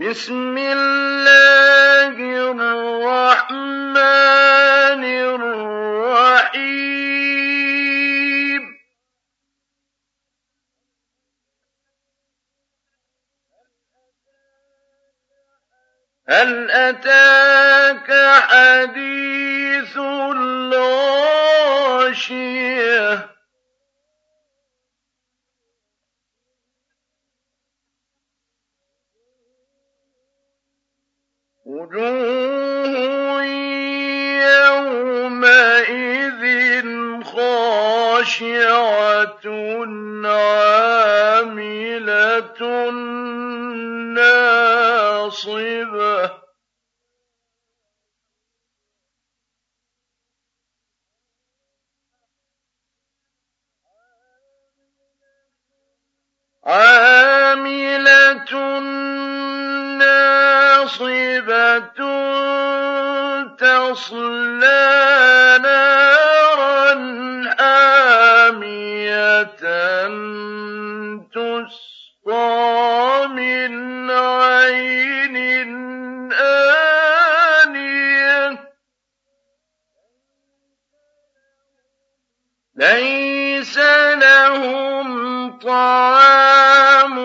بسم الله الرحمن الرحيم. هل أتاك حديث الغاشية؟ وجوه يومئذ خاشعة ناصبة تصلى نارا حامية تسقى من عين آنية. ليس لهم طعام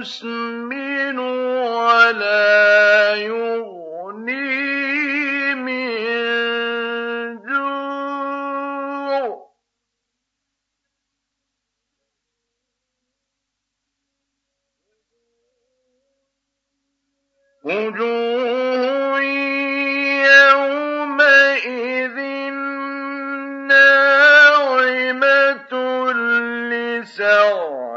يسمن ولا يغني من جوع. وجوه يومئذ ناعمة لسعيها.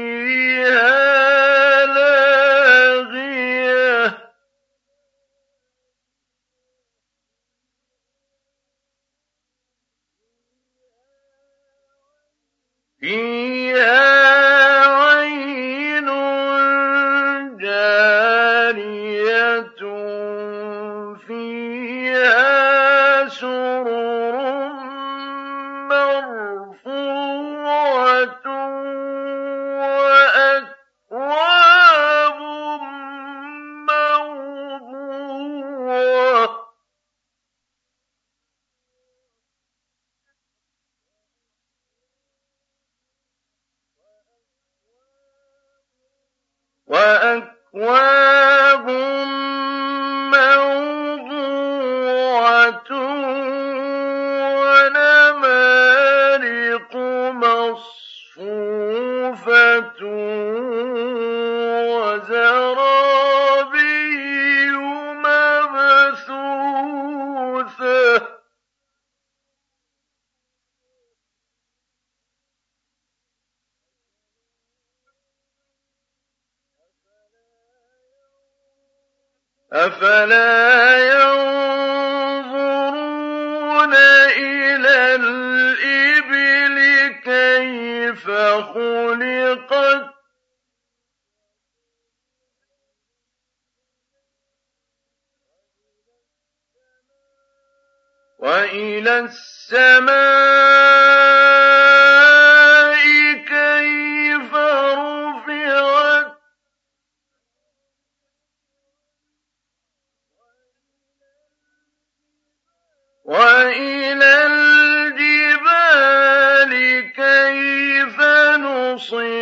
فيها وأكواب موضوعة ونمارق مصفوفة أفلا ينظرون إلى الإبل كيف خلقت؟ وإلى السماء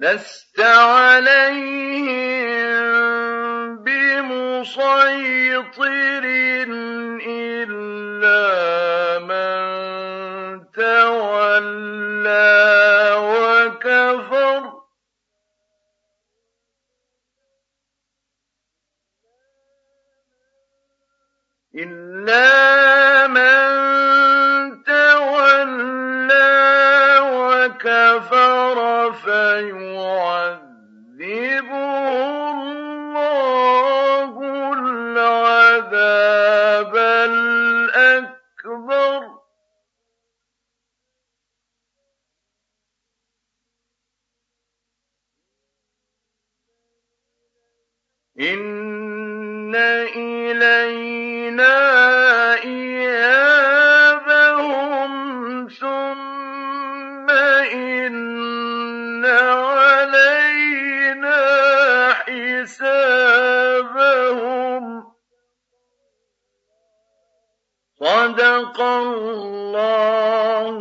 لَّسْتَ عَلَيْهِم بِمُصَيْطِرٍ إِلَّا مَن تَوَلَّىٰ وَكَفَرَ. إِلَّا مَن تَوَلَّىٰ وَكَفَرَ. اللَّهُ الْعَذَابَ الْأَكْبَرَ. إِنَّ صدق الله